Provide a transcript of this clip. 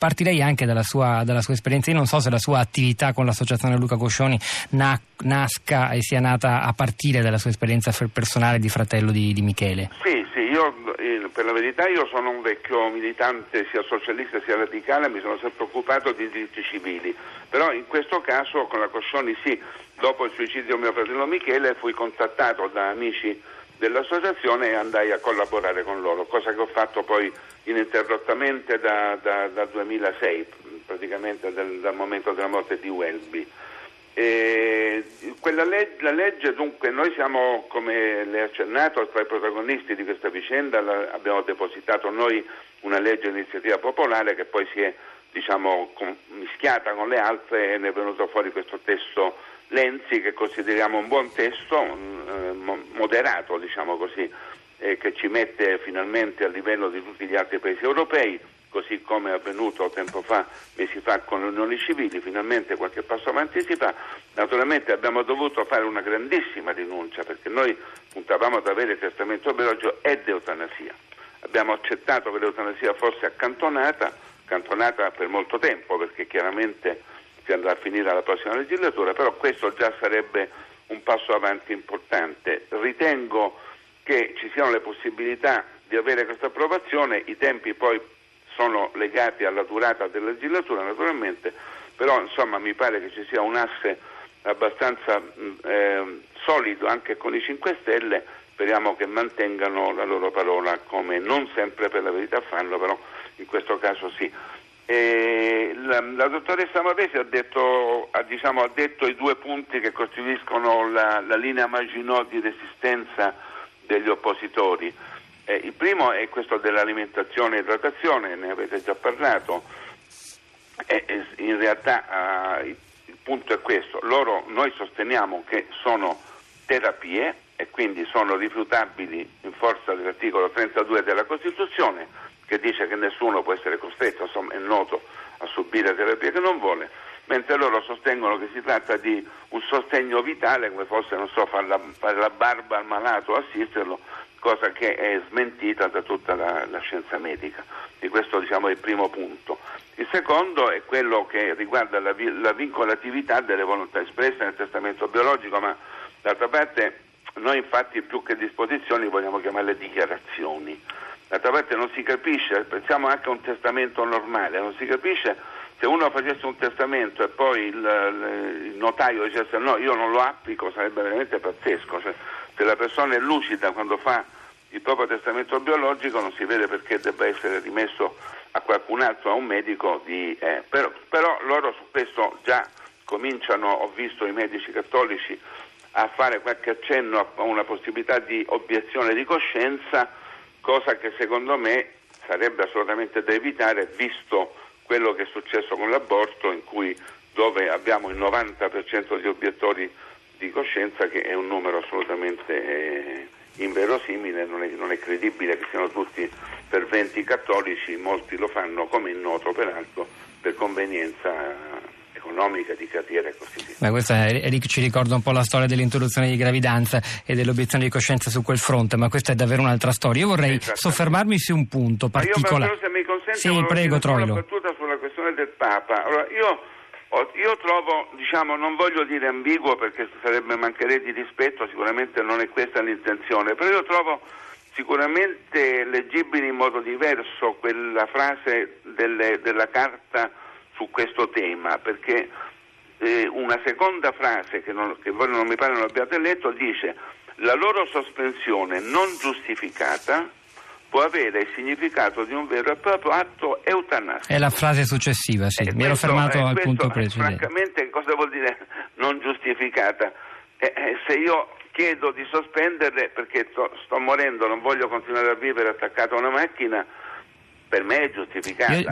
partirei anche dalla sua, dalla sua, esperienza. Io non so se la sua attività con l'associazione Luca Coscioni na, nasca e sia nata a partire dalla sua esperienza personale di fratello di, di Michele. Sì, sì, io per la verità io sono un vecchio militante sia socialista sia radicale, mi sono sempre occupato di diritti civili, però in questo caso con la Coscioni sì, dopo il suicidio di mio fratello Michele fui contattato da amici dell'associazione e andai a collaborare con loro, cosa che ho fatto poi ininterrottamente da, da, dal 2006, praticamente dal, dal, momento della morte di Welby. Leg- la legge, dunque, noi siamo, come le ha accennato, tra i protagonisti di questa vicenda, la, abbiamo depositato noi una legge di iniziativa popolare che poi si è diciamo, mischiata con le altre e ne è venuto fuori questo testo Lenzi che consideriamo un buon testo, eh, moderato diciamo così, che ci mette finalmente a livello di tutti gli altri paesi europei, così come è avvenuto tempo fa, mesi fa con le unioni civili, finalmente qualche passo avanti si fa. Naturalmente abbiamo dovuto fare una grandissima rinuncia perché noi puntavamo ad avere il testamento biologico ed eutanasia. Abbiamo accettato che l'eutanasia fosse accantonata, accantonata per molto tempo perché chiaramente si andrà a finire la prossima legislatura, però questo già sarebbe un passo avanti importante. Ritengo che ci siano le possibilità di avere questa approvazione, i tempi poi sono legati alla durata della legislatura naturalmente, però insomma mi pare che ci sia un asse abbastanza eh, solido anche con i 5 Stelle, speriamo che mantengano la loro parola come non sempre per la verità fanno, però in questo caso sì. La, la, dottoressa Mavesi ha detto, ha, diciamo, ha detto, i due punti che costituiscono la, la linea Maginot di resistenza degli oppositori. Eh, il primo è questo dell'alimentazione e idratazione, ne avete già parlato. Eh, in realtà eh, il punto è questo, Loro, noi sosteniamo che sono terapie e quindi sono rifiutabili in forza dell'articolo 32 della Costituzione che dice che nessuno può essere costretto, insomma è noto, a subire terapie che non vuole, mentre loro sostengono che si tratta di un sostegno vitale, come fosse, non so, fare la, fare la barba al malato, assisterlo, cosa che è smentita da tutta la, la scienza medica. E questo diciamo, è il primo punto. Il secondo è quello che riguarda la, la vincolatività delle volontà espresse nel testamento biologico, ma d'altra parte noi infatti più che disposizioni vogliamo chiamarle dichiarazioni. D'altra parte non si capisce, pensiamo anche a un testamento normale, non si capisce se uno facesse un testamento e poi il, il notaio dicesse no, io non lo applico, sarebbe veramente pazzesco. Cioè, se la persona è lucida quando fa il proprio testamento biologico non si vede perché debba essere rimesso a qualcun altro, a un medico. Di, eh, però, però loro su questo già cominciano, ho visto i medici cattolici, a fare qualche accenno a una possibilità di obiezione di coscienza cosa che secondo me sarebbe assolutamente da evitare visto quello che è successo con l'aborto in cui dove abbiamo il 90% di obiettori di coscienza che è un numero assolutamente eh, inverosimile, non è, non è, credibile che siano tutti ferventi cattolici, molti lo fanno come è noto peraltro per convenienza economica, di carriera così via. Ma questa Eric ci ricorda un po' la storia dell'interruzione di gravidanza e dell'obiezione di coscienza su quel fronte, ma questa è davvero un'altra storia. Io vorrei soffermarmi su un punto particolare. Io, se mi consente, sì, prego, Troilo. una battuta sulla questione del Papa. Allora, io, io trovo, diciamo, non voglio dire ambiguo perché sarebbe mancherei di rispetto, sicuramente non è questa l'intenzione, però io trovo sicuramente leggibile in modo diverso quella frase delle, della carta su questo tema, perché eh, una seconda frase che, non, che voi non mi pare non abbiate letto dice la loro sospensione non giustificata può avere il significato di un vero e proprio atto eutanasico. È la frase successiva, sì, eh, mi ero fermato eh, al punto precedente. Francamente cosa vuol dire non giustificata? Eh, eh, se io chiedo di sospenderle perché sto, sto morendo, non voglio continuare a vivere attaccato a una macchina, per me è giustificata. Io